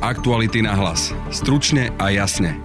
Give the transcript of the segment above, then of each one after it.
Aktuality na hlas. Stručne a jasne.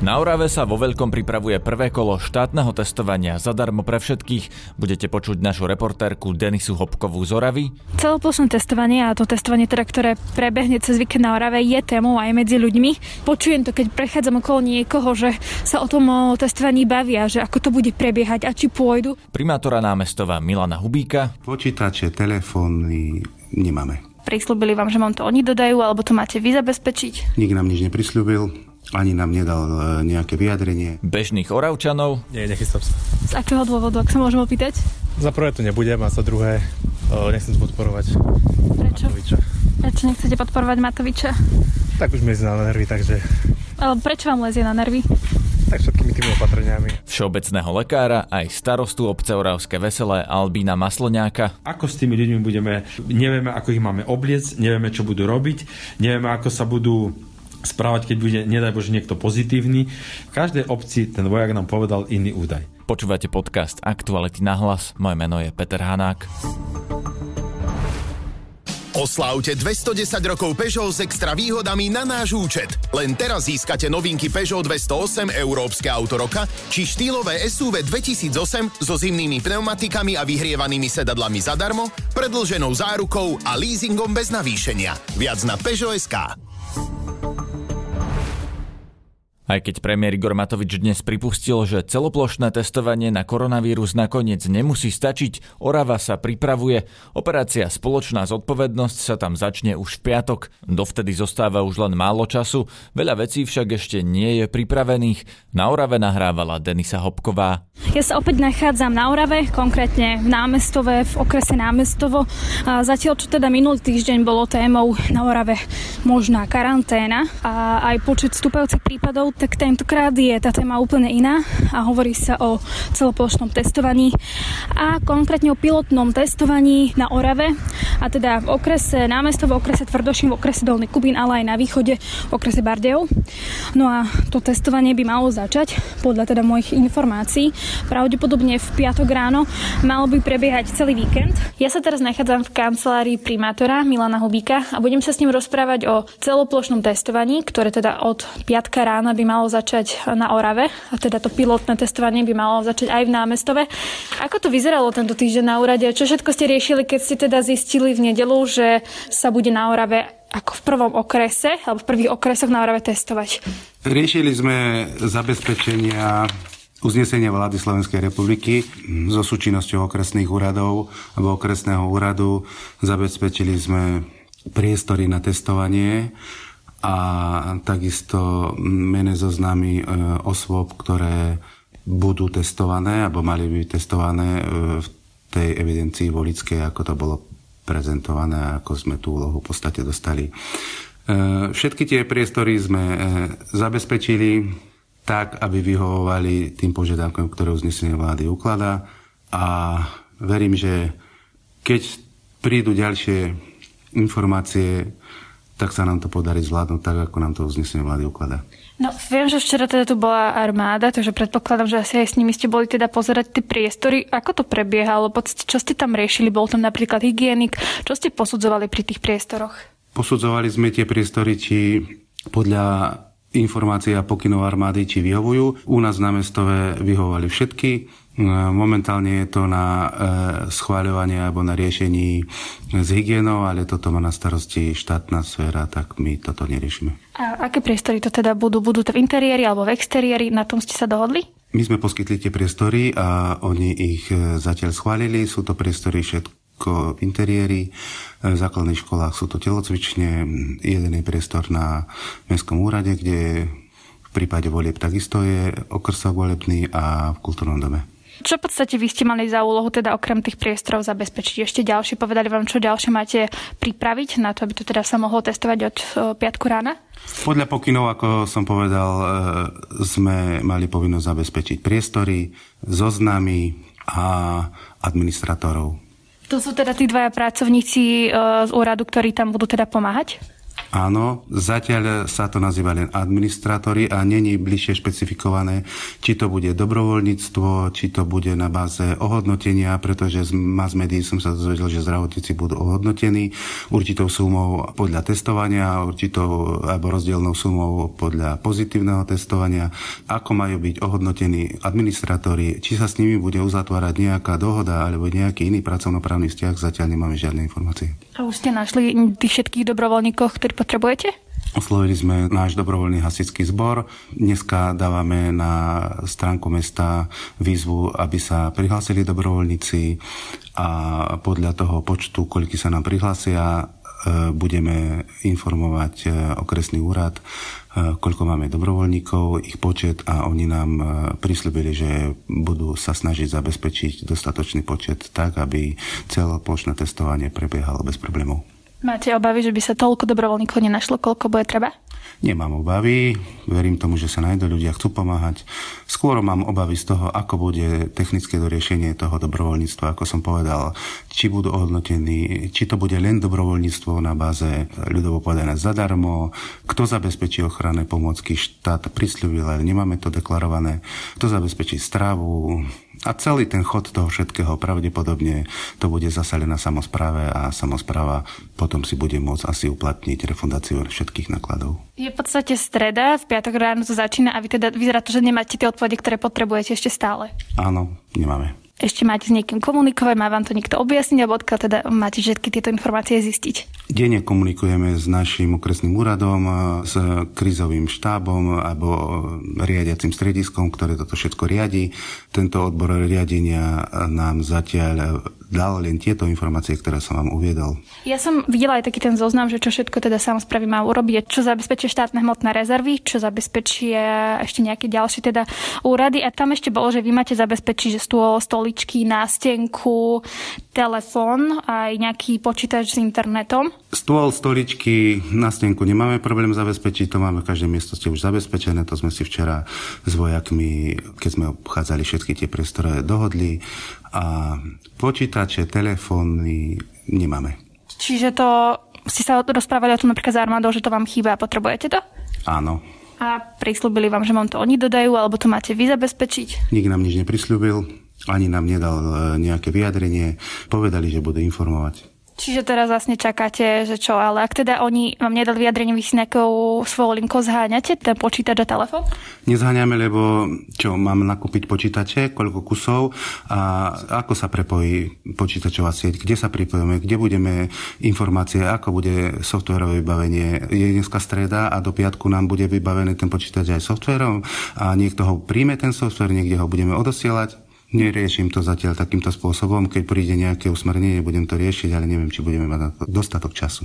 Na Orave sa vo veľkom pripravuje prvé kolo štátneho testovania zadarmo pre všetkých. Budete počuť našu reportérku Denisu Hopkovú z Oravy. Celoplošné testovanie a to testovanie, teda, ktoré prebehne cez víkend na Orave, je témou aj medzi ľuďmi. Počujem to, keď prechádzam okolo niekoho, že sa o tom o testovaní bavia, že ako to bude prebiehať a či pôjdu. Primátora námestova Milana Hubíka. Počítače, telefóny nemáme. Prislúbili vám, že vám to oni dodajú, alebo to máte vy zabezpečiť? Nik nám nič neprislúbil ani nám nedal e, nejaké vyjadrenie. Bežných Oravčanov. Nie, nechystám sa. Z akého dôvodu, ak sa môžem opýtať? Za prvé to nebudem a za druhé o, nechcem podporovať Prečo? Matoviča. Prečo nechcete podporovať Matoviča? Tak už mi na nervy, takže Ale prečo vám lezie na nervy? tak všetkými tými opatreniami. Všeobecného lekára aj starostu obce Oravské Veselé Albína Masloňáka. Ako s tými ľuďmi budeme, nevieme, ako ich máme obliec, nevieme, čo budú robiť, nevieme, ako sa budú správať, keď bude, nedaj Bože, niekto pozitívny. V každej obci ten vojak nám povedal iný údaj. Počúvate podcast Aktuality na hlas. Moje meno je Peter Hanák. Oslávte 210 rokov Peugeot s extra výhodami na náš účet. Len teraz získate novinky Peugeot 208 Európske auto roka či štýlové SUV 2008 so zimnými pneumatikami a vyhrievanými sedadlami zadarmo, predlženou zárukou a leasingom bez navýšenia. Viac na Peugeot.sk. Aj keď premiér Igor Matovič dnes pripustil, že celoplošné testovanie na koronavírus nakoniec nemusí stačiť, Orava sa pripravuje. Operácia Spoločná zodpovednosť sa tam začne už v piatok. Dovtedy zostáva už len málo času, veľa vecí však ešte nie je pripravených. Na Orave nahrávala Denisa Hopková. Ja sa opäť nachádzam na Orave, konkrétne v námestove, v okrese námestovo. A zatiaľ, čo teda minulý týždeň bolo témou na Orave možná karanténa a aj počet vstupajúcich prípadov, tak tentokrát je tá téma úplne iná a hovorí sa o celoplošnom testovaní a konkrétne o pilotnom testovaní na Orave a teda v okrese námesto, v okrese Tvrdošín, v okrese Dolný Kubín, ale aj na východe v okrese Bardejov. No a to testovanie by malo začať, podľa teda mojich informácií, pravdepodobne v piatok ráno. Malo by prebiehať celý víkend. Ja sa teraz nachádzam v kancelárii primátora Milana Hubíka a budem sa s ním rozprávať o celoplošnom testovaní, ktoré teda od piatka rána by malo začať na Orave a teda to pilotné testovanie by malo začať aj v námestove. Ako to vyzeralo tento týždeň na úrade? Čo všetko ste riešili, keď ste teda zistili v nedelu, že sa bude na Orave ako v prvom okrese, alebo v prvých okresoch na Orave testovať? Riešili sme zabezpečenia uznesenia vlády Slovenskej republiky so súčinnosťou okresných úradov alebo okresného úradu. Zabezpečili sme priestory na testovanie a takisto mene zoznamy e, osôb, ktoré budú testované alebo mali byť testované e, v tej evidencii volickej, ako to bolo prezentované, ako sme tú úlohu v podstate dostali. E, všetky tie priestory sme zabezpečili tak, aby vyhovovali tým požiadavkom, ktoré uznesenie vlády ukladá a verím, že keď prídu ďalšie informácie tak sa nám to podarí zvládnuť tak, ako nám to uznesenie vlády ukladá. No, viem, že včera teda tu bola armáda, takže predpokladám, že asi aj s nimi ste boli teda pozerať tie priestory. Ako to prebiehalo? Čo ste tam riešili? Bol tam napríklad hygienik? Čo ste posudzovali pri tých priestoroch? Posudzovali sme tie priestory, či podľa informácií a pokynov armády, či vyhovujú. U nás na mestove vyhovovali všetky. Momentálne je to na e, schváľovanie alebo na riešení s hygienou, ale toto má na starosti štátna sféra, tak my toto neriešime. A aké priestory to teda budú? Budú to v interiéri alebo v exteriéri? Na tom ste sa dohodli? My sme poskytli tie priestory a oni ich e, zatiaľ schválili. Sú to priestory všetko v interiéri. V základných školách sú to telocvične. Jeden je priestor na Mestskom úrade, kde v prípade volieb takisto je okrsok volebný a v kultúrnom dome. Čo v podstate vy ste mali za úlohu teda okrem tých priestorov zabezpečiť? Ešte ďalšie, povedali vám, čo ďalšie máte pripraviť na to, aby to teda sa mohlo testovať od piatku rána? Podľa pokynov, ako som povedal, e, sme mali povinnosť zabezpečiť priestory, zoznamy a administratorov. To sú teda tí dvaja pracovníci e, z úradu, ktorí tam budú teda pomáhať? Áno, zatiaľ sa to nazýva len administrátori a není bližšie špecifikované, či to bude dobrovoľníctvo, či to bude na báze ohodnotenia, pretože z mass médií som sa dozvedel, že zdravotníci budú ohodnotení určitou sumou podľa testovania, určitou alebo rozdielnou sumou podľa pozitívneho testovania. Ako majú byť ohodnotení administrátori, či sa s nimi bude uzatvárať nejaká dohoda alebo nejaký iný pracovnoprávny vzťah, zatiaľ nemáme žiadne informácie. A už ste našli tých všetkých dobrovoľníkov, ktorí potrebujete? Oslovili sme náš dobrovoľný hasický zbor. Dneska dávame na stránku mesta výzvu, aby sa prihlásili dobrovoľníci a podľa toho počtu, koľky sa nám prihlásia, budeme informovať e, okresný úrad, e, koľko máme dobrovoľníkov, ich počet a oni nám prislúbili, že budú sa snažiť zabezpečiť dostatočný počet tak, aby celoplošné testovanie prebiehalo bez problémov. Máte obavy, že by sa toľko dobrovoľníkov nenašlo, koľko bude treba? Nemám obavy, verím tomu, že sa nájdú ľudia, chcú pomáhať. Skôr mám obavy z toho, ako bude technické doriešenie toho dobrovoľníctva, ako som povedal, či budú ohodnotení, či to bude len dobrovoľníctvo na báze ľudovo povedané zadarmo, kto zabezpečí ochranné pomocky, štát prisľúbil, ale nemáme to deklarované, kto zabezpečí stravu, a celý ten chod toho všetkého pravdepodobne to bude zase len na samozpráve a samozpráva potom si bude môcť asi uplatniť refundáciu všetkých nákladov. Je v podstate streda, v piatok ráno to začína a vy teda vyzerá to, že nemáte tie odpovede, ktoré potrebujete ešte stále. Áno, nemáme ešte máte s niekým komunikovať, má vám to niekto objasniť, alebo odkiaľ teda máte všetky tieto informácie zistiť? Denne komunikujeme s našim okresným úradom, s krizovým štábom alebo riadiacim strediskom, ktoré toto všetko riadi. Tento odbor riadenia nám zatiaľ dal len tieto informácie, ktoré som vám uviedol. Ja som videla aj taký ten zoznam, že čo všetko teda samozprávy má urobiť, čo zabezpečia štátne hmotné rezervy, čo zabezpečia ešte nejaké ďalšie teda úrady a tam ešte bolo, že vy máte zabezpečiť, že stôl, stoličky, nástenku, telefón aj nejaký počítač s internetom. Stôl, stoličky, nástenku nemáme problém zabezpečiť, to máme v každej miestnosti už zabezpečené, to sme si včera s vojakmi, keď sme obchádzali všetky tie priestory, dohodli a počítače, telefóny nemáme. Čiže to ste sa rozprávali o tom napríklad s armádou, že to vám chýba a potrebujete to? Áno. A prislúbili vám, že vám to oni dodajú, alebo to máte vy zabezpečiť? Nik nám nič neprislúbil, ani nám nedal e, nejaké vyjadrenie. Povedali, že budú informovať. Čiže teraz vlastne čakáte, že čo, ale ak teda oni vám nedali vyjadrenie, vy si nejakou svojou linkou zháňate ten počítač a telefón? Nezháňame, lebo čo, mám nakúpiť počítače, koľko kusov a ako sa prepojí počítačová sieť, kde sa pripojíme, kde budeme informácie, ako bude softwarové vybavenie. Je dneska streda a do piatku nám bude vybavený ten počítač aj softwarom a niekto ho príjme ten software, niekde ho budeme odosielať Neriešim to zatiaľ takýmto spôsobom. Keď príde nejaké usmernenie, budem to riešiť, ale neviem, či budeme mať na to dostatok času.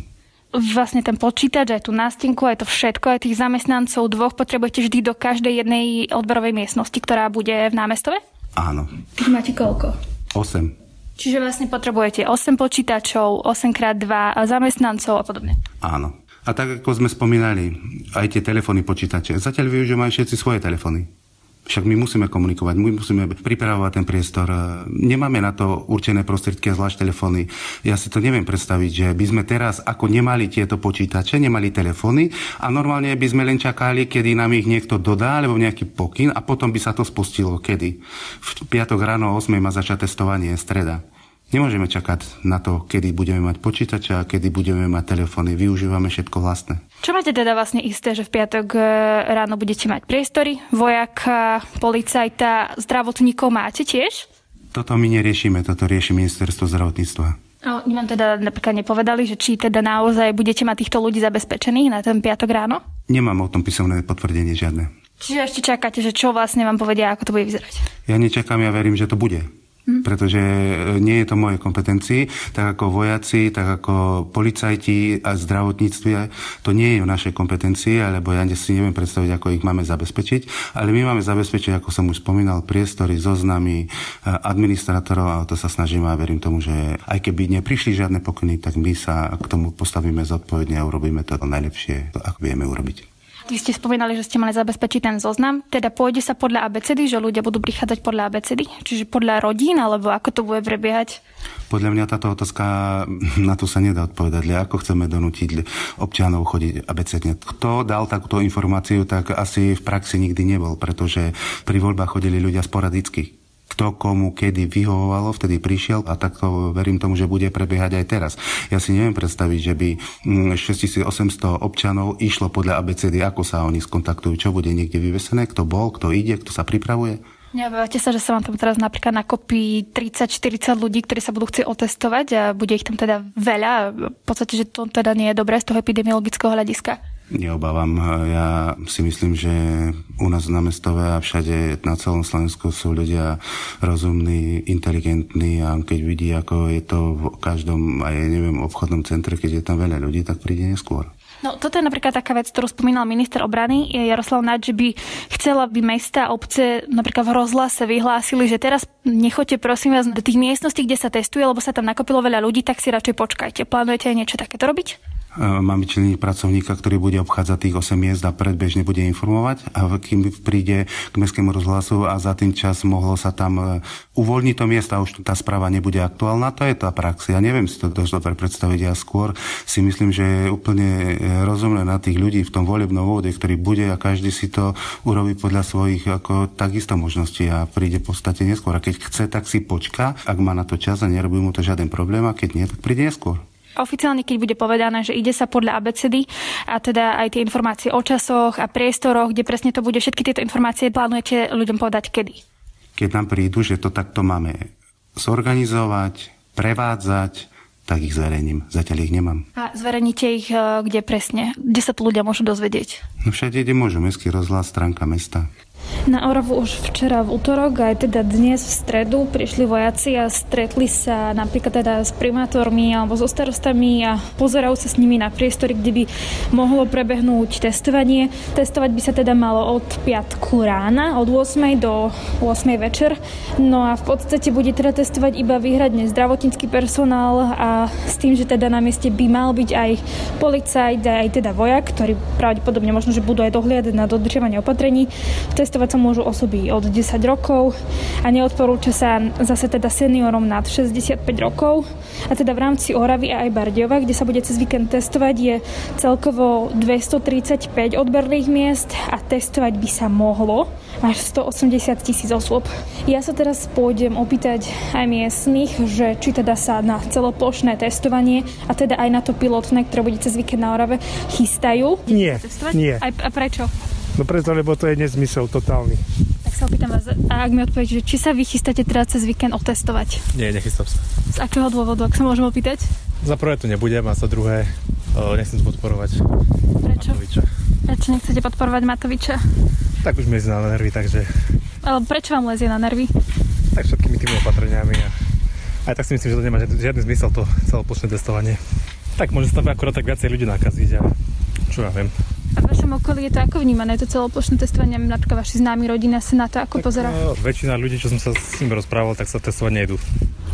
Vlastne ten počítač, aj tú nástenku, aj to všetko, aj tých zamestnancov dvoch potrebujete vždy do každej jednej odborovej miestnosti, ktorá bude v námestove? Áno. Tých máte koľko? 8. Čiže vlastne potrebujete 8 počítačov, 8x2 zamestnancov a podobne. Áno. A tak ako sme spomínali, aj tie telefóny počítače. Zatiaľ využívajú všetci svoje telefóny. Však my musíme komunikovať, my musíme pripravovať ten priestor. Nemáme na to určené prostriedky a zvlášť telefóny. Ja si to neviem predstaviť, že by sme teraz ako nemali tieto počítače, nemali telefóny a normálne by sme len čakali, kedy nám ich niekto dodá, alebo nejaký pokyn a potom by sa to spustilo. Kedy? V piatok ráno o 8 má začať testovanie, streda. Nemôžeme čakať na to, kedy budeme mať počítače a kedy budeme mať telefóny. Využívame všetko vlastné. Čo máte teda vlastne isté, že v piatok e, ráno budete mať priestory? Vojaka, policajta, zdravotníkov máte tiež? Toto my neriešime, toto rieši ministerstvo zdravotníctva. No, oni vám teda napríklad nepovedali, že či teda naozaj budete mať týchto ľudí zabezpečených na ten piatok ráno? Nemám o tom písomné potvrdenie žiadne. Čiže ešte čakáte, že čo vlastne vám povedia, ako to bude vyzerať? Ja nečakám, ja verím, že to bude. Hm. pretože e, nie je to moje kompetencii, tak ako vojaci, tak ako policajti a zdravotníctve, to nie je v našej kompetencii, alebo ja si neviem predstaviť, ako ich máme zabezpečiť, ale my máme zabezpečiť, ako som už spomínal, priestory, zoznamy, e, administratorov a to sa snažíme a verím tomu, že aj keby neprišli žiadne pokyny, tak my sa k tomu postavíme zodpovedne a urobíme to najlepšie, ako vieme urobiť. Vy ste spomínali, že ste mali zabezpečiť ten zoznam, teda pôjde sa podľa abecedy, že ľudia budú prichádzať podľa abecedy, čiže podľa rodín, alebo ako to bude prebiehať? Podľa mňa táto otázka, na to sa nedá odpovedať. Ako chceme donútiť občanov chodiť abecedne? Kto dal takúto informáciu, tak asi v praxi nikdy nebol, pretože pri voľbách chodili ľudia sporadicky kto komu kedy vyhovovalo, vtedy prišiel a takto verím tomu, že bude prebiehať aj teraz. Ja si neviem predstaviť, že by 6800 mm, občanov išlo podľa ABCD, ako sa oni skontaktujú, čo bude niekde vyvesené, kto bol, kto ide, kto sa pripravuje. Neobávate sa, že sa vám tam teraz napríklad nakopí 30-40 ľudí, ktorí sa budú chcieť otestovať a bude ich tam teda veľa. V podstate, že to teda nie je dobré z toho epidemiologického hľadiska. Neobávam. Ja si myslím, že u nás na mestové a všade na celom Slovensku sú ľudia rozumní, inteligentní a keď vidí, ako je to v každom, aj neviem, obchodnom centre, keď je tam veľa ľudí, tak príde neskôr. No toto je napríklad taká vec, ktorú spomínal minister obrany Jaroslav Naď, že by chcela, aby mesta a obce napríklad v rozhlase vyhlásili, že teraz nechoďte prosím vás do tých miestností, kde sa testuje, lebo sa tam nakopilo veľa ľudí, tak si radšej počkajte. Plánujete aj niečo takéto robiť? Mám vyčleniť pracovníka, ktorý bude obchádzať tých 8 miest a predbežne bude informovať a kým príde k mestskému rozhlasu a za tým čas mohlo sa tam e, uvoľniť to miesto a už tá správa nebude aktuálna, to je tá prax. Ja neviem si to dosť dobre predstaviť. Ja skôr si myslím, že je úplne e, rozumné na tých ľudí v tom volebnom vode, ktorý bude a každý si to urobí podľa svojich ako takisto možností a príde v podstate neskôr. A keď chce, tak si počka, ak má na to čas a nerobí mu to žiaden problém a keď nie, tak príde neskôr oficiálne, keď bude povedané, že ide sa podľa abecedy a teda aj tie informácie o časoch a priestoroch, kde presne to bude, všetky tieto informácie plánujete ľuďom povedať kedy? Keď nám prídu, že to takto máme zorganizovať, prevádzať, tak ich zverejním. Zatiaľ ich nemám. A zverejníte ich e, kde presne? Kde sa to ľudia môžu dozvedieť? No všade, kde môžu. Mestský rozhlas, stránka mesta. Na Oravu už včera v útorok, aj teda dnes v stredu prišli vojaci a stretli sa napríklad teda s primátormi alebo so starostami a pozerajú sa s nimi na priestory, kde by mohlo prebehnúť testovanie. Testovať by sa teda malo od piatku rána, od 8 do 8 večer. No a v podstate bude teda testovať iba výhradne zdravotnícky personál a s tým, že teda na mieste by mal byť aj policajt, aj teda vojak, ktorý pravdepodobne možno, že budú aj dohliadať na dodržiavanie opatrení. Testovať testovať sa môžu osoby od 10 rokov a neodporúča sa zase teda seniorom nad 65 rokov. A teda v rámci Oravy a aj Bardiova, kde sa bude cez víkend testovať, je celkovo 235 odberných miest a testovať by sa mohlo až 180 tisíc osôb. Ja sa teraz pôjdem opýtať aj miestnych, že či teda sa na celoplošné testovanie a teda aj na to pilotné, ktoré bude cez víkend na Orave, chystajú. Nie, nie. Aj, a prečo? No preto, lebo to je nezmysel totálny. Tak sa opýtam vás, a ak mi odpoviete, že či sa vy chystáte teda cez víkend otestovať? Nie, nechystám sa. Z akého dôvodu, ak sa môžem opýtať? Za prvé to nebudem a za druhé o, nechcem podporovať Prečo? Matoviča. Prečo nechcete podporovať Matoviča? Tak už mi na nervy, takže... Ale prečo vám lezie na nervy? Tak všetkými tými opatreniami a aj tak si myslím, že to nemá žiadny zmysel to celoplošné testovanie. Tak môže sa tam akurát tak viacej ľudí nakaziť a čo ja viem. A v vašom okolí je to ako vnímané, to celoplošné testovanie? Napríklad vaši známi rodina sa na to ako tak, pozera? No, väčšina ľudí, čo som sa s ním rozprával, tak sa testovať nejdú.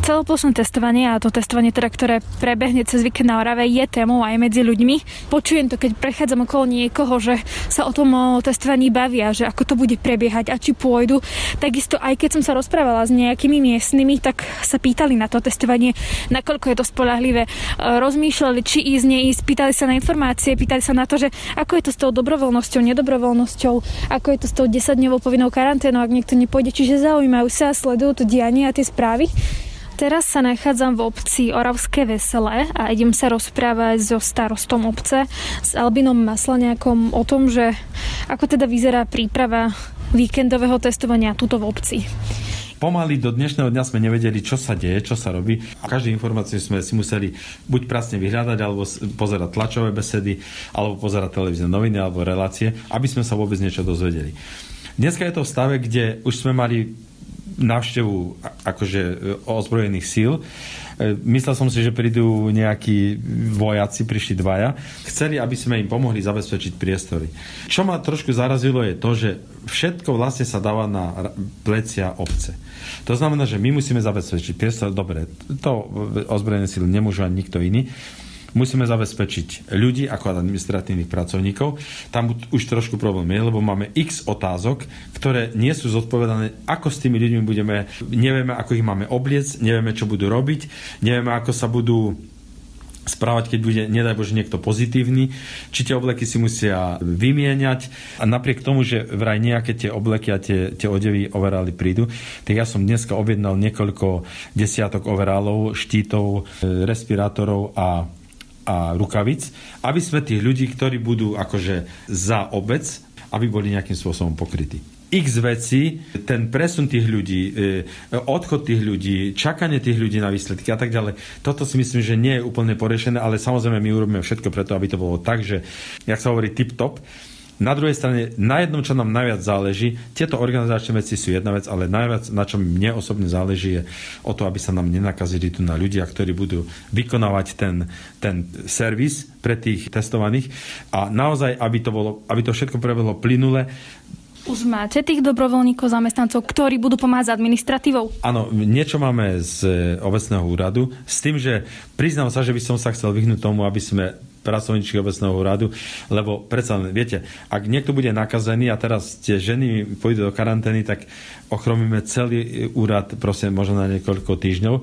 Celoplošné testovanie a to testovanie, teda, ktoré prebehne cez víkend na Orave, je témou aj medzi ľuďmi. Počujem to, keď prechádzam okolo niekoho, že sa o tom testovaní bavia, že ako to bude prebiehať a či pôjdu. Takisto aj keď som sa rozprávala s nejakými miestnymi, tak sa pýtali na to testovanie, nakoľko je to spolahlivé. E, rozmýšľali, či ísť, neísť, pýtali sa na informácie, pýtali sa na to, že ako je to s tou dobrovoľnosťou, nedobrovoľnosťou, ako je to s tou 10-dňovou povinnou karanténou, ak niekto nepôjde. Čiže zaujímajú sa, sledujú to dianie a tie správy. Teraz sa nachádzam v obci Oravské Veselé a idem sa rozprávať so starostom obce, s Albinom Maslaniakom o tom, že ako teda vyzerá príprava víkendového testovania tuto v obci pomaly do dnešného dňa sme nevedeli, čo sa deje, čo sa robí. Každú informáciu sme si museli buď prasne vyhľadať, alebo pozerať tlačové besedy, alebo pozerať televízne noviny, alebo relácie, aby sme sa vôbec niečo dozvedeli. Dneska je to v stave, kde už sme mali návštevu akože e, ozbrojených síl. E, myslel som si, že prídu nejakí vojaci, prišli dvaja. Chceli, aby sme im pomohli zabezpečiť priestory. Čo ma trošku zarazilo je to, že všetko vlastne sa dáva na plecia obce. To znamená, že my musíme zabezpečiť priestor. Dobre, to ozbrojené síly nemôžu ani nikto iný. Musíme zabezpečiť ľudí ako administratívnych pracovníkov. Tam už trošku problém je, lebo máme x otázok, ktoré nie sú zodpovedané, ako s tými ľuďmi budeme, nevieme, ako ich máme obliec, nevieme, čo budú robiť, nevieme, ako sa budú správať, keď bude, nedaj Bože, niekto pozitívny, či tie obleky si musia vymieňať. A napriek tomu, že vraj nejaké tie obleky a tie, tie odevy overály prídu, tak ja som dneska objednal niekoľko desiatok overálov, štítov, e, respirátorov a a rukavic, aby sme tých ľudí, ktorí budú akože za obec, aby boli nejakým spôsobom pokrytí x veci, ten presun tých ľudí, e, odchod tých ľudí, čakanie tých ľudí na výsledky a tak ďalej. Toto si myslím, že nie je úplne porešené, ale samozrejme my urobíme všetko preto, aby to bolo tak, že, jak sa hovorí, tip-top. Na druhej strane, na jednom, čo nám najviac záleží, tieto organizačné veci sú jedna vec, ale najviac, na čom mne osobne záleží, je o to, aby sa nám nenakazili tu na ľudia, ktorí budú vykonávať ten, ten servis pre tých testovaných. A naozaj, aby to, bolo, aby to všetko prebehlo plynule, už máte tých dobrovoľníkov, zamestnancov, ktorí budú pomáhať s administratívou? Áno, niečo máme z e, obecného úradu, s tým, že priznám sa, že by som sa chcel vyhnúť tomu, aby sme pracovníčky obecného úradu, lebo predsa viete, ak niekto bude nakazený a teraz tie ženy pôjdu do karantény, tak ochromíme celý úrad prosím možno na niekoľko týždňov,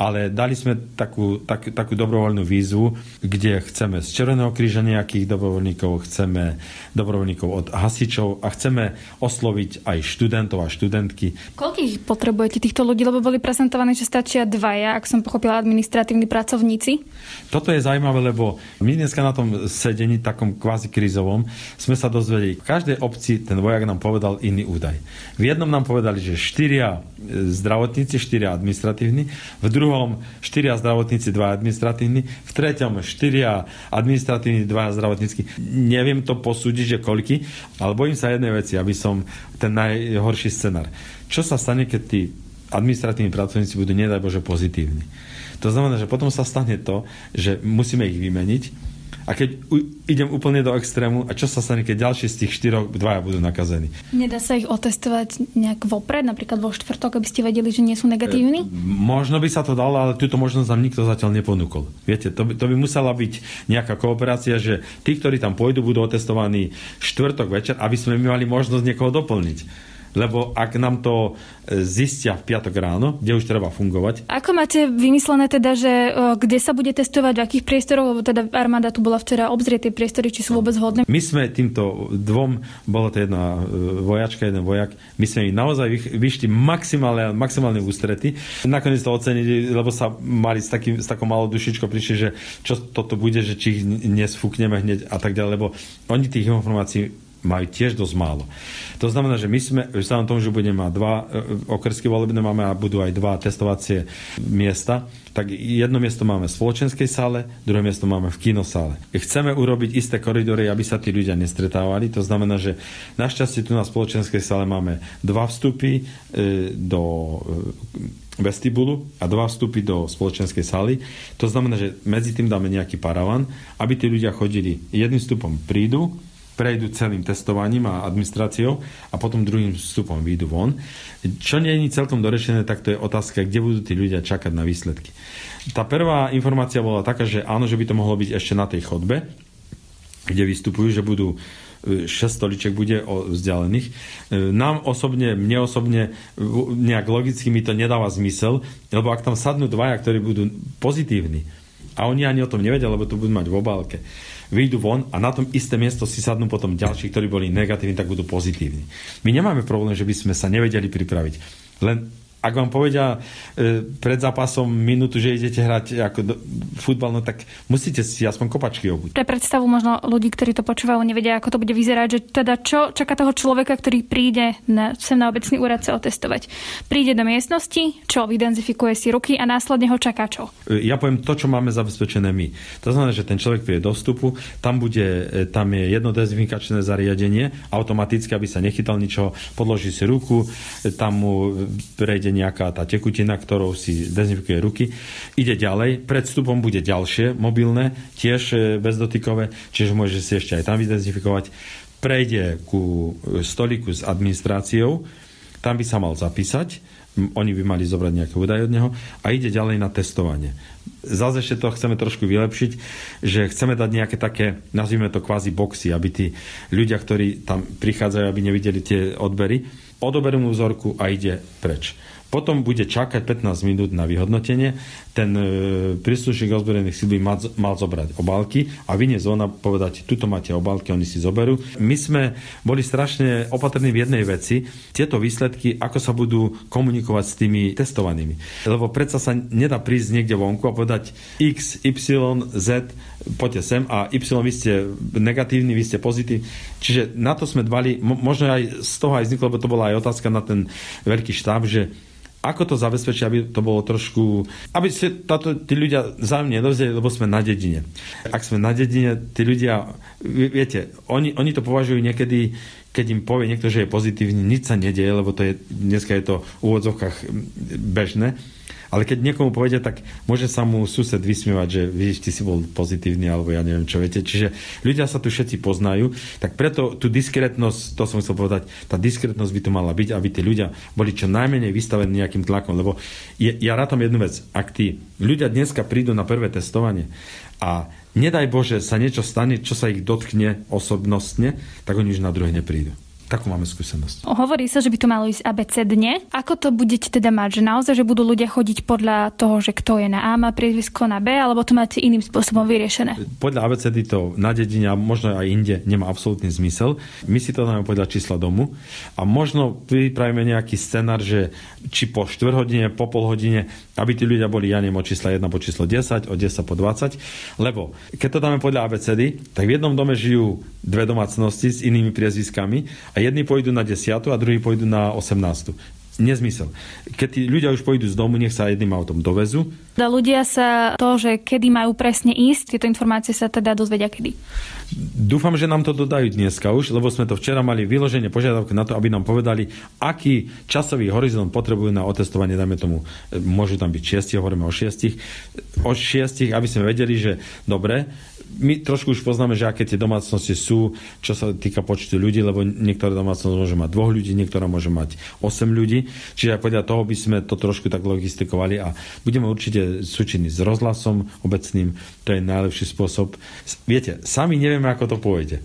ale dali sme takú, tak, takú dobrovoľnú výzvu, kde chceme z Červeného kríža nejakých dobrovoľníkov, chceme dobrovoľníkov od hasičov a chceme osloviť aj študentov a študentky. Koľkých potrebujete týchto ľudí, lebo boli prezentované, že stačia dvaja, ak som pochopila, administratívni pracovníci? Toto je zaujímavé, lebo my dneska na tom sedení, takom kvázi krizovom, sme sa dozvedeli, v každej obci ten vojak nám povedal iný údaj. V jednom nám povedali, že štyria e, zdravotníci, štyria administratívni, v druhom štyria zdravotníci, dva administratívni, v treťom štyria administratívni, dva zdravotnícky. Neviem to posúdiť, že koľky, ale bojím sa jednej veci, aby som ten najhorší scenár. Čo sa stane, keď tí administratívni pracovníci budú, nedaj Bože, pozitívni? To znamená, že potom sa stane to, že musíme ich vymeniť a keď idem úplne do extrému, a čo sa stane, keď ďalší z tých štyroch dvaja budú nakazení? Nedá sa ich otestovať nejak vopred, napríklad vo štvrtok, aby ste vedeli, že nie sú negatívni? E, možno by sa to dalo, ale túto možnosť nám nikto zatiaľ neponúkol. Viete, to by, to by musela byť nejaká kooperácia, že tí, ktorí tam pôjdu, budú otestovaní štvrtok večer, aby sme mali možnosť niekoho doplniť lebo ak nám to e, zistia v piatok ráno, kde už treba fungovať. Ako máte vymyslené teda, že e, kde sa bude testovať, v akých priestoroch, lebo teda armáda tu bola včera obzrieť tie priestory, či sú vôbec vhodné? My sme týmto dvom, bola to jedna e, vojačka, jeden vojak, my sme im naozaj vyšli maximálne, maximálne ústrety. Nakoniec to ocenili, lebo sa mali s, takým, s takou malou dušičkou prišli, že čo toto bude, že či ich nesfúkneme hneď a tak ďalej, lebo oni tých informácií majú tiež dosť málo. To znamená, že my sme, vzhľadom tomu, že budeme mať dva e, okresky volebné máme a budú aj dva testovacie miesta, tak jedno miesto máme v spoločenskej sále, druhé miesto máme v kinosále. Chceme urobiť isté koridory, aby sa tí ľudia nestretávali. To znamená, že našťastie tu na spoločenskej sále máme dva vstupy e, do e, vestibulu a dva vstupy do spoločenskej sály. To znamená, že medzi tým dáme nejaký paravan, aby tí ľudia chodili jedným vstupom prídu, prejdú celým testovaním a administráciou a potom druhým vstupom výjdu von. Čo nie je celkom dorešené, tak to je otázka, kde budú tí ľudia čakať na výsledky. Tá prvá informácia bola taká, že áno, že by to mohlo byť ešte na tej chodbe, kde vystupujú, že budú 6 e, stoliček bude o vzdialených. E, nám osobne, mne osobne nejak logicky mi to nedáva zmysel, lebo ak tam sadnú dvaja, ktorí budú pozitívni a oni ani o tom nevedia, lebo to budú mať v obálke, vyjdu von a na tom isté miesto si sadnú potom ďalší, ktorí boli negatívni, tak budú pozitívni. My nemáme problém, že by sme sa nevedeli pripraviť. Len ak vám povedia e, pred zápasom minútu, že idete hrať ako do, futbal, no tak musíte si aspoň kopačky obuť. Pre predstavu možno ľudí, ktorí to počúvajú, nevedia, ako to bude vyzerať, že teda čo čaká toho človeka, ktorý príde na, sem na obecný úrad sa otestovať. Príde do miestnosti, čo identifikuje si ruky a následne ho čaká čo? E, ja poviem to, čo máme zabezpečené my. To znamená, že ten človek príde do vstupu, tam, bude, e, tam je jedno dezinfikačné zariadenie, automaticky, aby sa nechytal ničoho, podloží si ruku, tam mu prejde nejaká tá tekutina, ktorou si dezinfikuje ruky. Ide ďalej, pred vstupom bude ďalšie mobilné, tiež e, bezdotykové, čiže môže si ešte aj tam vydezinfikovať. Prejde ku stoliku s administráciou, tam by sa mal zapísať, oni by mali zobrať nejaké údaje od neho a ide ďalej na testovanie. Zase ešte to chceme trošku vylepšiť, že chceme dať nejaké také, nazvime to kvázi boxy, aby tí ľudia, ktorí tam prichádzajú, aby nevideli tie odbery, odoberú mu vzorku a ide preč. Potom bude čakať 15 minút na vyhodnotenie. Ten e, príslušník ozbrojených síl by mal, mal zobrať obálky a vyniesť zóna povedať, tuto máte obálky, oni si zoberú. My sme boli strašne opatrní v jednej veci, tieto výsledky, ako sa budú komunikovať s tými testovanými. Lebo predsa sa nedá prísť niekde vonku a povedať X, Y, Z, poďte sem a Y vy ste negatívni, vy ste pozitívni. Čiže na to sme dbali, možno aj z toho aj vzniklo, lebo to bola aj otázka na ten veľký štáb, že ako to zabezpečiť, aby to bolo trošku, aby si táto, tí ľudia zájemne nedozreli, lebo sme na dedine. Ak sme na dedine, tí ľudia, viete, oni, oni to považujú niekedy, keď im povie niekto, že je pozitívny, nič sa nedieje, lebo to je, dneska je to v úvodzovkách bežné ale keď niekomu povedia, tak môže sa mu sused vysmievať, že vidíš, ty si bol pozitívny, alebo ja neviem čo, viete. Čiže ľudia sa tu všetci poznajú, tak preto tú diskrétnosť, to som chcel povedať, tá diskrétnosť by tu mala byť, aby tí ľudia boli čo najmenej vystavení nejakým tlakom. Lebo je, ja rátam jednu vec, ak tí ľudia dneska prídu na prvé testovanie a nedaj Bože sa niečo stane, čo sa ich dotkne osobnostne, tak oni už na druhé neprídu. Takú máme skúsenosť. Hovorí sa, že by to malo ísť ABC dne. Ako to budete teda mať? Že naozaj, že budú ľudia chodiť podľa toho, že kto je na A, má priezvisko na B, alebo to máte iným spôsobom vyriešené? Podľa ABCD to na dedine a možno aj inde nemá absolútny zmysel. My si to dáme podľa čísla domu a možno pripravíme nejaký scenár, že či po 4 hodine, po pol hodine, aby tí ľudia boli, ja neviem, od čísla 1 po číslo 10, od 10 po 20, lebo keď to dáme podľa ABCD, tak v jednom dome žijú dve domácnosti s inými priezviskami a jedni pôjdu na 10 a druhí pôjdu na 18 nezmysel. Keď tí ľudia už pôjdu z domu, nech sa jedným autom dovezú. Da ľudia sa to, že kedy majú presne ísť, tieto informácie sa teda dozvedia kedy. Dúfam, že nám to dodajú dneska už, lebo sme to včera mali vyloženie požiadavky na to, aby nám povedali, aký časový horizont potrebujú na otestovanie, dajme tomu, môžu tam byť 6, hovoríme o 6, o 6, aby sme vedeli, že dobre, my trošku už poznáme, že aké tie domácnosti sú, čo sa týka počtu ľudí, lebo niektorá domácnosť môže mať dvoch ľudí, niektorá môže mať 8 ľudí. Čiže podľa toho by sme to trošku tak logistikovali a budeme určite súčinní s rozhlasom obecným. To je najlepší spôsob. Viete, sami nevieme, ako to pôjde.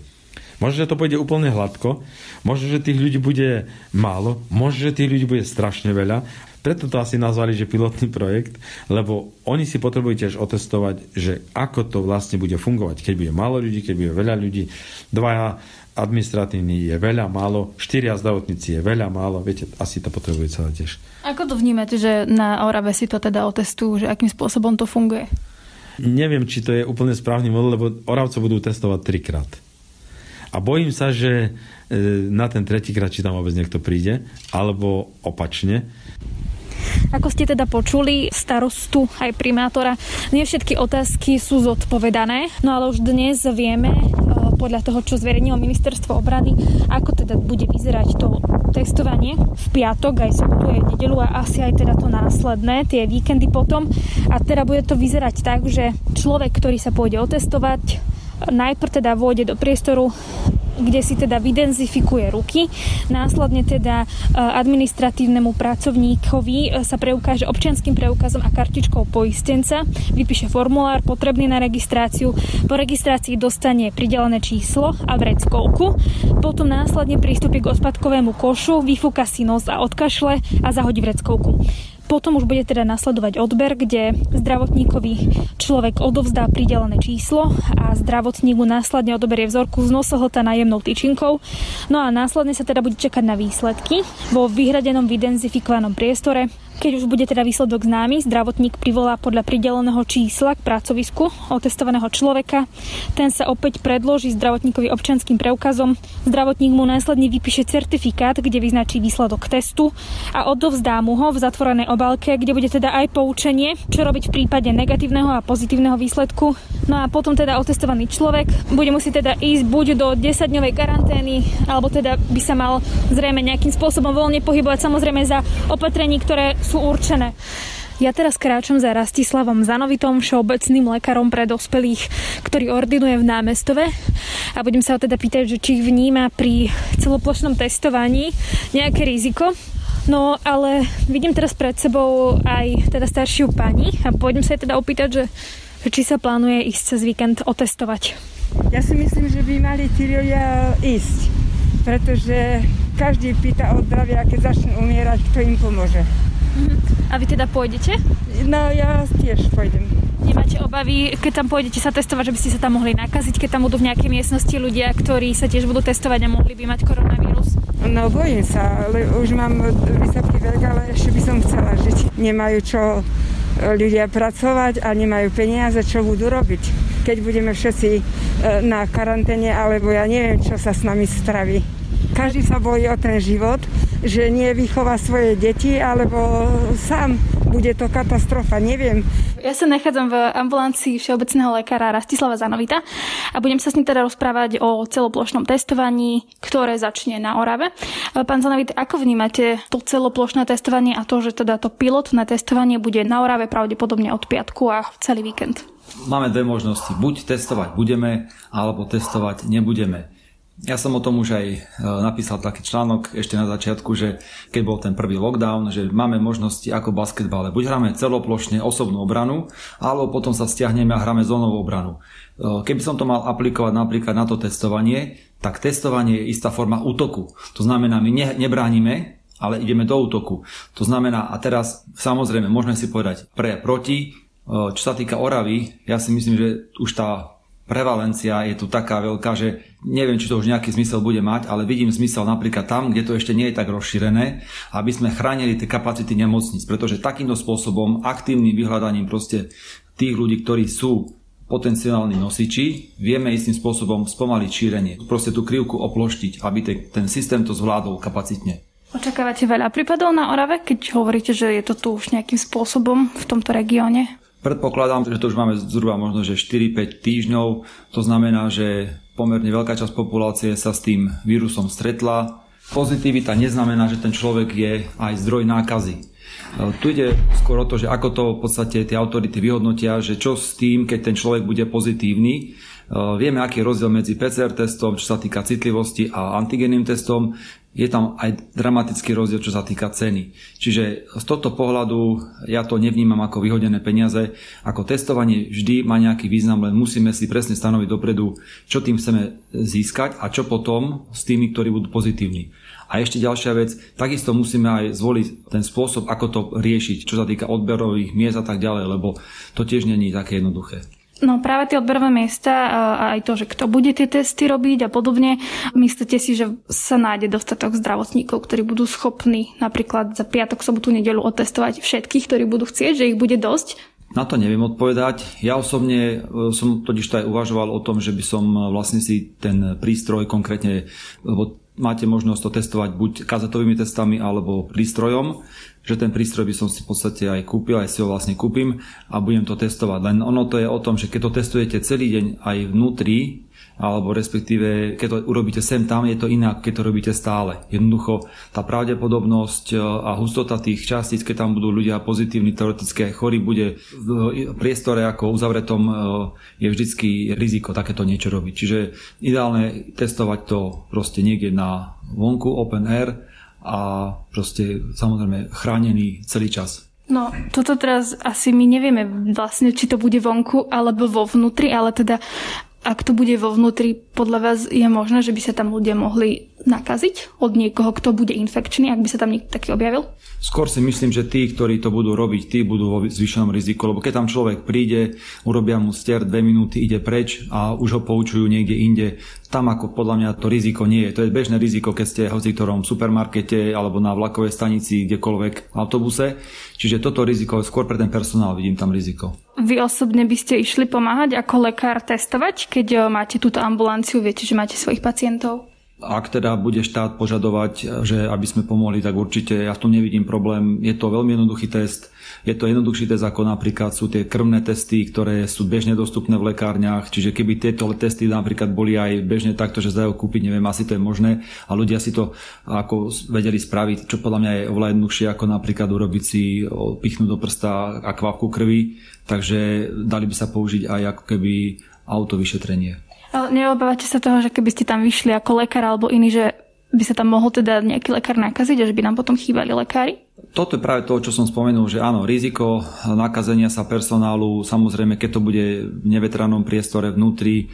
Možno, že to pôjde úplne hladko, možno, že tých ľudí bude málo, možno, že tých ľudí bude strašne veľa preto to asi nazvali, že pilotný projekt, lebo oni si potrebujú tiež otestovať, že ako to vlastne bude fungovať. Keď bude málo ľudí, keď bude veľa ľudí, dvaja administratívni je veľa, málo, štyria zdravotníci je veľa, málo, viete, asi to potrebuje celé tiež. Ako to vnímate, že na Orave si to teda otestujú, že akým spôsobom to funguje? Neviem, či to je úplne správny model, lebo Oravco budú testovať trikrát. A bojím sa, že e, na ten tretíkrát, či tam vôbec niekto príde, alebo opačne. Ako ste teda počuli starostu aj primátora, nie všetky otázky sú zodpovedané, no ale už dnes vieme e, podľa toho, čo zverejnilo ministerstvo obrany, ako teda bude vyzerať to testovanie v piatok, aj sobotu, aj nedelu a asi aj teda to následné, tie víkendy potom. A teda bude to vyzerať tak, že človek, ktorý sa pôjde otestovať, najprv teda vôjde do priestoru kde si teda vydenzifikuje ruky. Následne teda e, administratívnemu pracovníkovi e, sa preukáže občianským preukazom a kartičkou poistenca, vypíše formulár potrebný na registráciu, po registrácii dostane pridelené číslo a vreckovku, potom následne prístupí k odpadkovému košu, vyfúka si nos a odkašle a zahodí vreckovku. Potom už bude teda nasledovať odber, kde zdravotníkovi človek odovzdá pridelené číslo a zdravotník mu následne odoberie vzorku z nosohlta nájemnou tyčinkou. No a následne sa teda bude čakať na výsledky vo vyhradenom vydenzifikovanom priestore keď už bude teda výsledok známy, zdravotník privolá podľa prideleného čísla k pracovisku otestovaného človeka. Ten sa opäť predloží zdravotníkovi občanským preukazom. Zdravotník mu následne vypíše certifikát, kde vyznačí výsledok testu a odovzdá mu ho v zatvorenej obálke, kde bude teda aj poučenie, čo robiť v prípade negatívneho a pozitívneho výsledku. No a potom teda otestovaný človek bude musieť teda ísť buď do 10-dňovej karantény, alebo teda by sa mal zrejme nejakým spôsobom voľne pohybovať samozrejme za opatrení, ktoré sú určené. Ja teraz kráčam za Rastislavom Zanovitom, všeobecným lekárom pre dospelých, ktorý ordinuje v námestove a budem sa ho teda pýtať, že či vníma pri celoplošnom testovaní nejaké riziko. No ale vidím teraz pred sebou aj teda staršiu pani a pôjdem sa jej teda opýtať, že, že či sa plánuje ísť cez víkend otestovať. Ja si myslím, že by mali tí ľudia ísť, pretože každý pýta o zdravie keď začnú umierať, kto im pomôže. Mhm. A vy teda pôjdete? No ja tiež pôjdem. Nemáte obavy, keď tam pôjdete sa testovať, že by ste sa tam mohli nakaziť, keď tam budú v nejakej miestnosti ľudia, ktorí sa tiež budú testovať a mohli by mať koronavírus? No bojím sa, ale už mám vysoký vek, ale ešte by som chcela žiť. Nemajú čo e, ľudia pracovať a nemajú peniaze, čo budú robiť. Keď budeme všetci e, na karanténe, alebo ja neviem, čo sa s nami straví. Každý sa bojí o ten život, že nie vychová svoje deti, alebo sám bude to katastrofa, neviem. Ja sa nachádzam v ambulancii všeobecného lekára Rastislava Zanovita a budem sa s ním teda rozprávať o celoplošnom testovaní, ktoré začne na Orave. Pán Zanovit, ako vnímate to celoplošné testovanie a to, že teda to pilotné testovanie bude na Orave pravdepodobne od piatku a celý víkend? Máme dve možnosti. Buď testovať budeme, alebo testovať nebudeme. Ja som o tom už aj e, napísal taký článok ešte na začiatku, že keď bol ten prvý lockdown, že máme možnosti ako v basketbale. Buď hráme celoplošne osobnú obranu, alebo potom sa stiahneme a hráme zónovú obranu. E, keby som to mal aplikovať napríklad na to testovanie, tak testovanie je istá forma útoku. To znamená, my ne, nebránime, ale ideme do útoku. To znamená, a teraz samozrejme môžeme si povedať pre, proti, e, čo sa týka Oravy, ja si myslím, že už tá prevalencia je tu taká veľká, že neviem, či to už nejaký zmysel bude mať, ale vidím zmysel napríklad tam, kde to ešte nie je tak rozšírené, aby sme chránili tie kapacity nemocníc, pretože takýmto spôsobom, aktívnym vyhľadaním proste tých ľudí, ktorí sú potenciálni nosiči, vieme istým spôsobom spomaliť šírenie. Proste tú krivku oploštiť, aby te, ten systém to zvládol kapacitne. Očakávate veľa prípadov na Orave, keď hovoríte, že je to tu už nejakým spôsobom v tomto regióne? Predpokladám, že to už máme zhruba možno, že 4-5 týždňov. To znamená, že pomerne veľká časť populácie sa s tým vírusom stretla. Pozitivita neznamená, že ten človek je aj zdroj nákazy. Tu ide skôr o to, že ako to v podstate tie autority vyhodnotia, že čo s tým, keď ten človek bude pozitívny. Vieme, aký je rozdiel medzi PCR testom, čo sa týka citlivosti a antigenným testom je tam aj dramatický rozdiel, čo sa týka ceny. Čiže z tohto pohľadu ja to nevnímam ako vyhodené peniaze. Ako testovanie vždy má nejaký význam, len musíme si presne stanoviť dopredu, čo tým chceme získať a čo potom s tými, ktorí budú pozitívni. A ešte ďalšia vec, takisto musíme aj zvoliť ten spôsob, ako to riešiť, čo sa týka odberových miest a tak ďalej, lebo to tiež není také jednoduché. No práve tie odberové miesta a aj to, že kto bude tie testy robiť a podobne, myslíte si, že sa nájde dostatok zdravotníkov, ktorí budú schopní napríklad za piatok, sobotu, nedelu otestovať všetkých, ktorí budú chcieť, že ich bude dosť? Na to neviem odpovedať. Ja osobne e, som totiž to aj uvažoval o tom, že by som e, vlastne si ten prístroj konkrétne, lebo máte možnosť to testovať buď kazetovými testami alebo prístrojom, že ten prístroj by som si v podstate aj kúpil, aj si ho vlastne kúpim a budem to testovať. Len ono to je o tom, že keď to testujete celý deň aj vnútri, alebo respektíve keď to urobíte sem tam, je to iné, keď to robíte stále. Jednoducho tá pravdepodobnosť e, a hustota tých častíc, keď tam budú ľudia pozitívni, teoretické chorí, bude v priestore ako uzavretom e, je vždycky riziko takéto niečo robiť. Čiže ideálne testovať to proste niekde na vonku, open air a proste samozrejme chránený celý čas. No, toto teraz asi my nevieme vlastne, či to bude vonku alebo vo vnútri, ale teda ak to bude vo vnútri, podľa vás je možné, že by sa tam ľudia mohli nakaziť od niekoho, kto bude infekčný, ak by sa tam niekto taký objavil? Skôr si myslím, že tí, ktorí to budú robiť, tí budú vo zvýšenom riziku, lebo keď tam človek príde, urobia mu ster, dve minúty, ide preč a už ho poučujú niekde inde, tam ako podľa mňa to riziko nie je. To je bežné riziko, keď ste v ktorom supermarkete alebo na vlakovej stanici, kdekoľvek v autobuse. Čiže toto riziko, skôr pre ten personál vidím tam riziko. Vy osobne by ste išli pomáhať ako lekár testovať, keď eh, máte túto ambulanciu, viete, že máte svojich pacientov? Ak teda bude štát požadovať, že aby sme pomohli, tak určite ja v tom nevidím problém. Je to veľmi jednoduchý test. Je to jednoduchší test ako napríklad sú tie krvné testy, ktoré sú bežne dostupné v lekárniach. Čiže keby tieto testy napríklad boli aj bežne takto, že zdajú kúpiť, neviem, asi to je možné. A ľudia si to ako vedeli spraviť, čo podľa mňa je oveľa jednoduchšie ako napríklad urobiť si, pichnúť do prsta akvávku krvi. Takže dali by sa použiť aj ako keby autovyšetrenie. Ale neobávate sa toho, že keby ste tam vyšli ako lekár alebo iný, že by sa tam mohol teda nejaký lekár nakaziť a že by nám potom chýbali lekári? Toto je práve to, čo som spomenul, že áno, riziko nakazenia sa personálu, samozrejme, keď to bude v nevetranom priestore vnútri,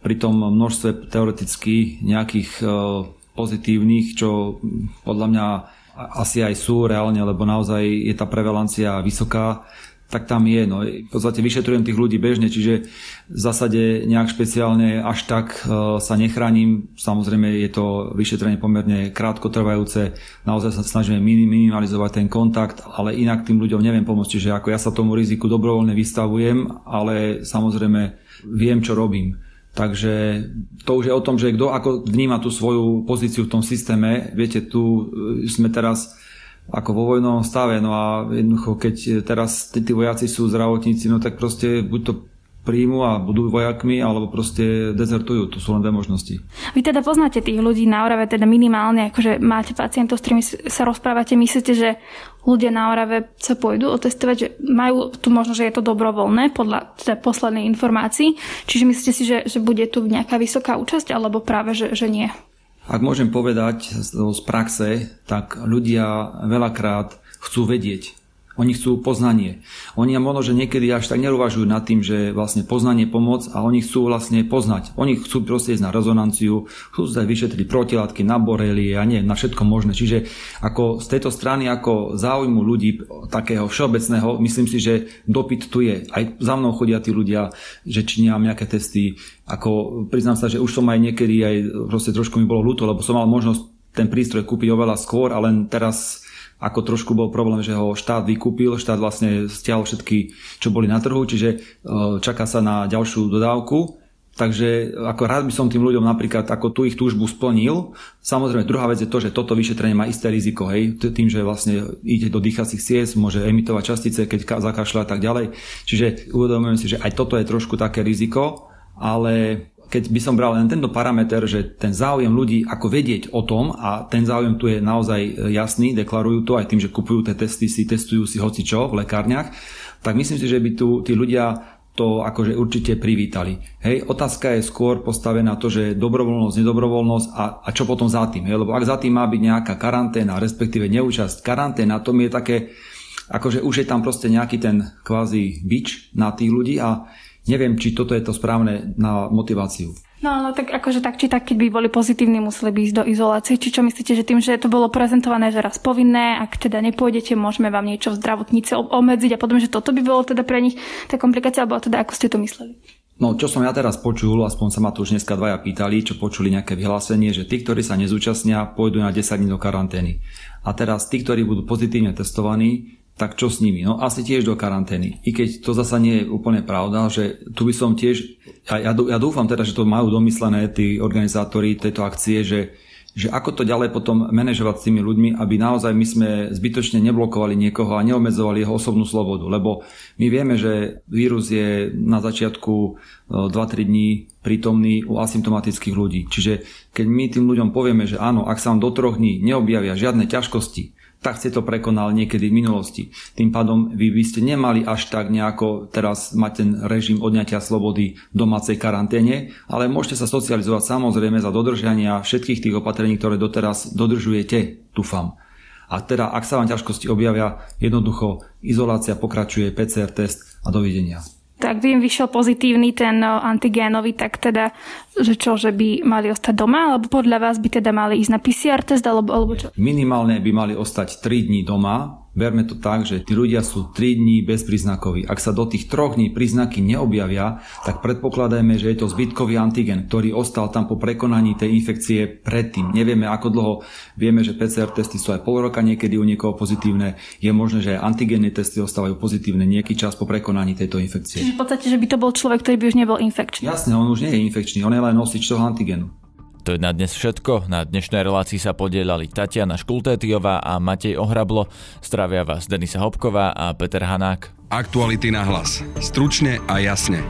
pri tom množstve teoreticky nejakých e, pozitívnych, čo podľa mňa asi aj sú reálne, lebo naozaj je tá prevalencia vysoká, tak tam je. No, v podstate vyšetrujem tých ľudí bežne, čiže v zásade nejak špeciálne až tak uh, sa nechránim. Samozrejme je to vyšetrenie pomerne krátkotrvajúce, naozaj sa snažíme minimalizovať ten kontakt, ale inak tým ľuďom neviem pomôcť. Čiže ako ja sa tomu riziku dobrovoľne vystavujem, ale samozrejme viem, čo robím. Takže to už je o tom, že kto ako vníma tú svoju pozíciu v tom systéme. Viete, tu e, sme teraz ako vo vojnovom stave. No a jednoducho, keď teraz tí, tí vojaci sú zdravotníci, no tak proste buď to príjmu a budú vojakmi, alebo proste dezertujú. To sú len dve možnosti. Vy teda poznáte tých ľudí na Orave, teda minimálne, akože máte pacientov, s ktorými sa rozprávate, myslíte, že ľudia na Orave sa pôjdu otestovať, že majú tu možno, že je to dobrovoľné podľa teda poslednej informácií, čiže myslíte si, že, že bude tu nejaká vysoká účasť, alebo práve, že, že nie? Ak môžem povedať z praxe, tak ľudia veľakrát chcú vedieť, oni chcú poznanie. Oni možno, že niekedy až tak neuvažujú nad tým, že vlastne poznanie pomoc a oni chcú vlastne poznať. Oni chcú proste ísť na rezonanciu, chcú sa vyšetriť protilátky na borelie a nie, na všetko možné. Čiže ako z tejto strany, ako záujmu ľudí takého všeobecného, myslím si, že dopyt tu je. Aj za mnou chodia tí ľudia, že či nemám nejaké testy. Ako priznám sa, že už som aj niekedy aj proste trošku mi bolo ľúto, lebo som mal možnosť ten prístroj kúpiť oveľa skôr a len teraz ako trošku bol problém, že ho štát vykúpil, štát vlastne stiahol všetky, čo boli na trhu, čiže e, čaká sa na ďalšiu dodávku. Takže ako rád by som tým ľuďom napríklad ako tú ich túžbu splnil. Samozrejme, druhá vec je to, že toto vyšetrenie má isté riziko, hej, tým, že vlastne ide do dýchacích ciest, môže emitovať častice, keď zakašľa a tak ďalej. Čiže uvedomujem si, že aj toto je trošku také riziko, ale keď by som bral len tento parameter, že ten záujem ľudí ako vedieť o tom a ten záujem tu je naozaj jasný, deklarujú to aj tým, že kupujú tie testy, si testujú si hoci čo v lekárniach, tak myslím si, že by tu tí ľudia to akože určite privítali. Hej, otázka je skôr postavená to, že dobrovoľnosť, nedobrovoľnosť a, a čo potom za tým. Hej? Lebo ak za tým má byť nejaká karanténa, respektíve neúčasť karanténa, to mi je také, akože už je tam proste nejaký ten kvázi bič na tých ľudí a neviem, či toto je to správne na motiváciu. No ale tak akože tak či tak, keď by boli pozitívni, museli by ísť do izolácie. Či čo myslíte, že tým, že to bolo prezentované, že raz povinné, ak teda nepôjdete, môžeme vám niečo v zdravotníci obmedziť a potom, že toto by bolo teda pre nich tá komplikácia, alebo teda ako ste to mysleli? No, čo som ja teraz počul, aspoň sa ma tu už dneska dvaja pýtali, čo počuli nejaké vyhlásenie, že tí, ktorí sa nezúčastnia, pôjdu na 10 dní do karantény. A teraz tí, ktorí budú pozitívne testovaní, tak čo s nimi? No asi tiež do karantény. I keď to zasa nie je úplne pravda, že tu by som tiež, ja, ja, ja dúfam teda, že to majú domyslené tí organizátori tejto akcie, že že ako to ďalej potom manažovať s tými ľuďmi, aby naozaj my sme zbytočne neblokovali niekoho a neobmedzovali jeho osobnú slobodu. Lebo my vieme, že vírus je na začiatku 2-3 e, dní prítomný u asymptomatických ľudí. Čiže keď my tým ľuďom povieme, že áno, ak sa vám do troch dní neobjavia žiadne ťažkosti, tak ste to prekonal niekedy v minulosti. Tým pádom vy by ste nemali až tak nejako teraz mať ten režim odňatia slobody v domácej karanténe, ale môžete sa socializovať samozrejme za dodržania všetkých tých opatrení, ktoré doteraz dodržujete, dúfam. A teda, ak sa vám ťažkosti objavia, jednoducho izolácia pokračuje, PCR test a dovidenia tak by im vyšiel pozitívny ten no, antigénový, tak teda, že čo, že by mali ostať doma, alebo podľa vás by teda mali ísť na PCR test, alebo, alebo čo? Minimálne by mali ostať 3 dní doma, Berme to tak, že tí ľudia sú 3 dní bezpríznakoví. Ak sa do tých troch dní príznaky neobjavia, tak predpokladajme, že je to zbytkový antigen, ktorý ostal tam po prekonaní tej infekcie predtým. Nevieme ako dlho, vieme, že PCR testy sú aj pol roka niekedy u niekoho pozitívne. Je možné, že aj antigénne testy ostávajú pozitívne nejaký čas po prekonaní tejto infekcie. Čiže v podstate, že by to bol človek, ktorý by už nebol infekčný. Jasne, on už nie je infekčný, on je len nosič toho antigenu. To je na dnes všetko. Na dnešnej relácii sa podielali Tatiana Škultétiová a Matej Ohrablo. Stravia vás Denisa Hopková a Peter Hanák. Aktuality na hlas. Stručne a jasne.